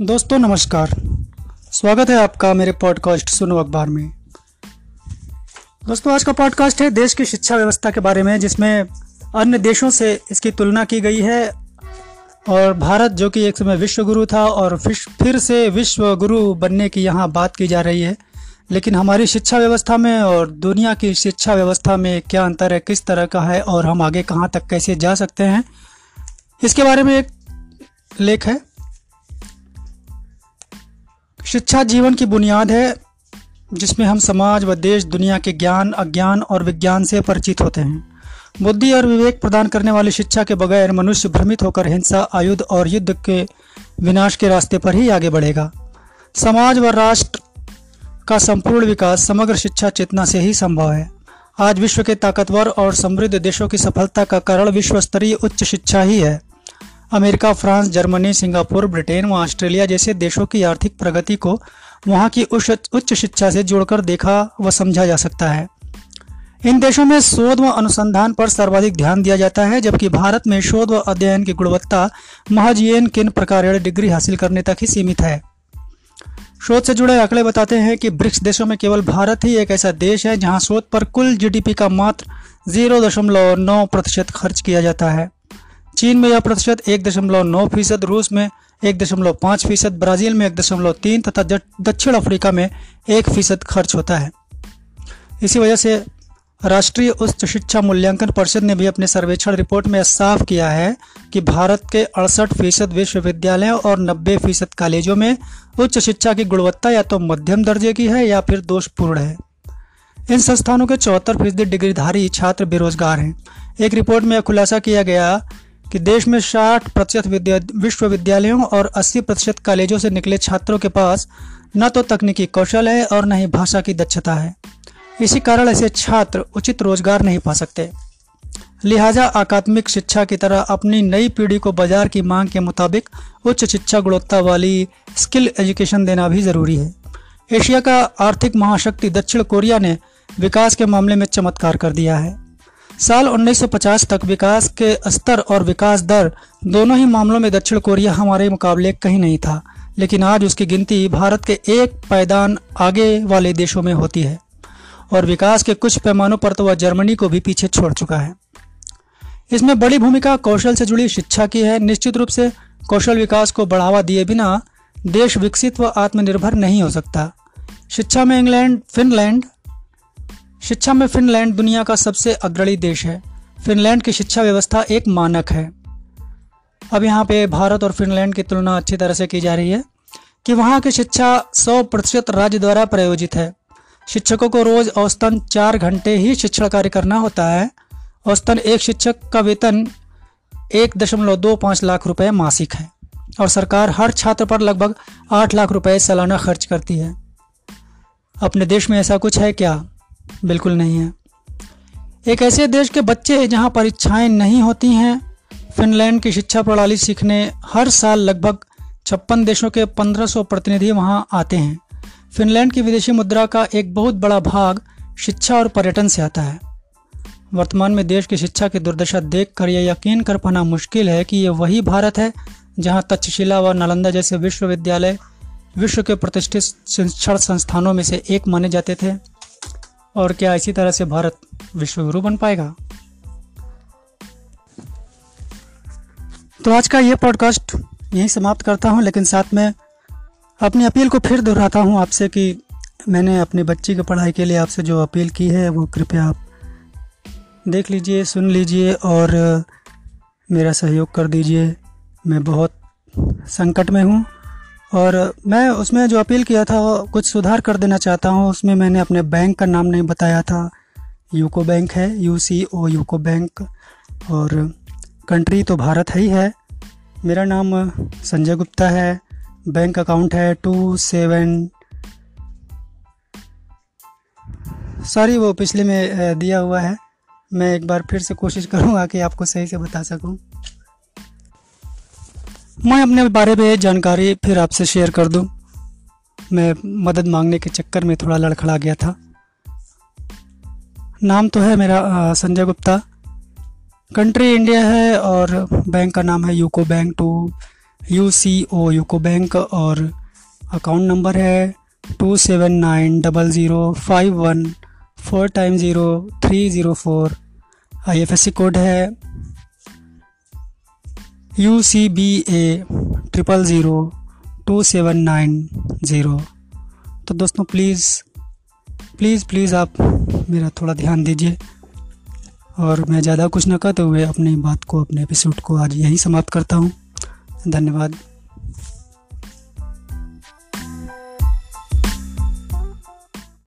दोस्तों, नमस्कार। स्वागत है आपका मेरे पॉडकास्ट सुनो अखबार में। दोस्तों, आज का पॉडकास्ट है देश की शिक्षा व्यवस्था के बारे में, जिसमें अन्य देशों से इसकी तुलना की गई है। और भारत, जो कि एक समय विश्व गुरु था और फिर से विश्व गुरु बनने की यहाँ बात की जा रही है। लेकिन हमारी शिक्षा व्यवस्था में और दुनिया की शिक्षा व्यवस्था में क्या अंतर है, किस तरह का है और हम आगे कहाँ तक कैसे जा सकते हैं, इसके बारे में एक लेख है। शिक्षा जीवन की बुनियाद है, जिसमें हम समाज व देश, दुनिया के ज्ञान, अज्ञान और विज्ञान से परिचित होते हैं। बुद्धि और विवेक प्रदान करने वाली शिक्षा के बगैर मनुष्य भ्रमित होकर हिंसा, आयुध और युद्ध के विनाश के रास्ते पर ही आगे बढ़ेगा। समाज व राष्ट्र का संपूर्ण विकास समग्र शिक्षा चेतना से ही संभव है। आज विश्व के ताकतवर और समृद्ध देशों की सफलता का कारण विश्व स्तरीय उच्च शिक्षा ही है। America, France, Germany, Singapore, Britain व ऑस्ट्रेलिया जैसे देशों की आर्थिक प्रगति को वहाँ की उच्च शिक्षा से जोड़कर देखा व समझा जा सकता है। इन देशों में शोध व अनुसंधान पर सर्वाधिक ध्यान दिया जाता है, जबकि भारत में शोध व अध्ययन की गुणवत्ता महज येन किन प्रकार डिग्री हासिल करने तक ही सीमित है। शोध से जुड़े आंकड़े बताते हैं कि ब्रिक्स देशों में केवल भारत ही एक ऐसा देश है जहाँ शोध पर कुल जीडीपी का मात्र ज़ीरो दशमलव नौ प्रतिशत खर्च किया जाता है। चीन में यह प्रतिशत एक दशमलव नौ फ़ीसद, रूस में एक दशमलव पाँच फ़ीसद, ब्राज़ील में एक दशमलव तीन तथा दक्षिण अफ्रीका में एक फ़ीसद खर्च होता है। इसी वजह से राष्ट्रीय उच्च शिक्षा मूल्यांकन परिषद ने भी अपने सर्वेक्षण रिपोर्ट में साफ़ किया है कि भारत के अड़सठ फ़ीसद विश्वविद्यालयों और नब्बे फ़ीसद कॉलेजों में उच्च शिक्षा की गुणवत्ता या तो मध्यम दर्जे की है या फिर दोषपूर्ण है। इन संस्थानों के चौहत्तर फ़ीसदी डिग्रीधारी छात्र बेरोजगार हैं। एक रिपोर्ट में खुलासा किया गया कि देश में 60 प्रतिशत विश्वविद्यालयों और 80 प्रतिशत कॉलेजों से निकले छात्रों के पास न तो तकनीकी कौशल है और न ही भाषा की दक्षता है। इसी कारण ऐसे छात्र उचित रोज़गार नहीं पा सकते। लिहाजा अकादमिक शिक्षा की तरह अपनी नई पीढ़ी को बाज़ार की मांग के मुताबिक उच्च शिक्षा गुणवत्ता वाली स्किल एजुकेशन देना भी ज़रूरी है। एशिया का आर्थिक महाशक्ति दक्षिण कोरिया ने विकास के मामले में चमत्कार कर दिया है। साल 1950 तक विकास के स्तर और विकास दर दोनों ही मामलों में दक्षिण कोरिया हमारे मुकाबले कहीं नहीं था, लेकिन आज उसकी गिनती भारत के एक पायदान आगे वाले देशों में होती है, और विकास के कुछ पैमानों पर तो वह जर्मनी को भी पीछे छोड़ चुका है। इसमें बड़ी भूमिका कौशल से जुड़ी शिक्षा की है। निश्चित रूप से कौशल विकास को बढ़ावा दिए बिना देश विकसित व आत्मनिर्भर नहीं हो सकता। शिक्षा में इंग्लैंड, फिनलैंड शिक्षा में फिनलैंड दुनिया का सबसे अग्रणी देश है। फिनलैंड की शिक्षा व्यवस्था एक मानक है। अब यहाँ पे भारत और फिनलैंड की तुलना अच्छी तरह से की जा रही है कि वहाँ की शिक्षा 100 प्रतिशत राज्य द्वारा प्रायोजित है। शिक्षकों को रोज औसतन चार घंटे ही शिक्षण कार्य करना होता है। औसतन एक शिक्षक का वेतन एक दशमलव दो पाँच लाख रुपए मासिक है और सरकार हर छात्र पर लगभग आठ लाख रुपए सालाना खर्च करती है। अपने देश में ऐसा कुछ है क्या? बिल्कुल नहीं है। एक ऐसे देश के बच्चे जहाँ परीक्षाएँ नहीं होती हैं। फिनलैंड की शिक्षा प्रणाली सीखने हर साल लगभग छप्पन देशों के 1500 प्रतिनिधि वहाँ आते हैं। फिनलैंड की विदेशी मुद्रा का एक बहुत बड़ा भाग शिक्षा और पर्यटन से आता है। वर्तमान में देश की शिक्षा की दुर्दशा देखकर यह यकीन कर पाना मुश्किल है कि ये वही भारत है जहाँ तक्षशिला व नालंदा जैसे विश्वविद्यालय विश्व के प्रतिष्ठित शिक्षण संस्थानों में से एक माने जाते थे। और क्या इसी तरह से भारत विश्वगुरु बन पाएगा? तो आज का ये पॉडकास्ट यहीं समाप्त करता हूँ, लेकिन साथ में अपनी अपील को फिर दोहराता हूँ आपसे कि मैंने अपने बच्ची की पढ़ाई के लिए आपसे जो अपील की है, वो कृपया आप देख लीजिए, सुन लीजिए और मेरा सहयोग कर दीजिए। मैं बहुत संकट में हूँ और मैं उसमें जो अपील किया था, कुछ सुधार कर देना चाहता हूँ, उसमें मैंने अपने बैंक का नाम नहीं बताया था। यूको बैंक है U C O UCO Bank. और कंट्री तो भारत है ही। है मेरा नाम संजय गुप्ता है। बैंक अकाउंट है टू सेवन। सॉरी, वो पिछले में दिया हुआ है। मैं एक बार फिर से कोशिश करूँगा कि आपको सही से बता सकूँ। मैं अपने बारे में जानकारी फिर आपसे शेयर कर दूँ। मैं मदद मांगने के चक्कर में थोड़ा लड़खड़ा गया था। नाम तो है मेरा संजय गुप्ता। कंट्री इंडिया है और बैंक का नाम है UCO Bank two U C O UCO Bank और अकाउंट नंबर है two seven nine double zero five one, four time zero, three zero four. I F S C code है U C B A triple zero two seven nine zero तो दोस्तों please please please आप मेरा थोड़ा ध्यान दीजिए और मैं ज़्यादा कुछ न कहते हुए अपनी बात को, अपने एपिसोड को आज यहीं समाप्त करता हूँ। धन्यवाद।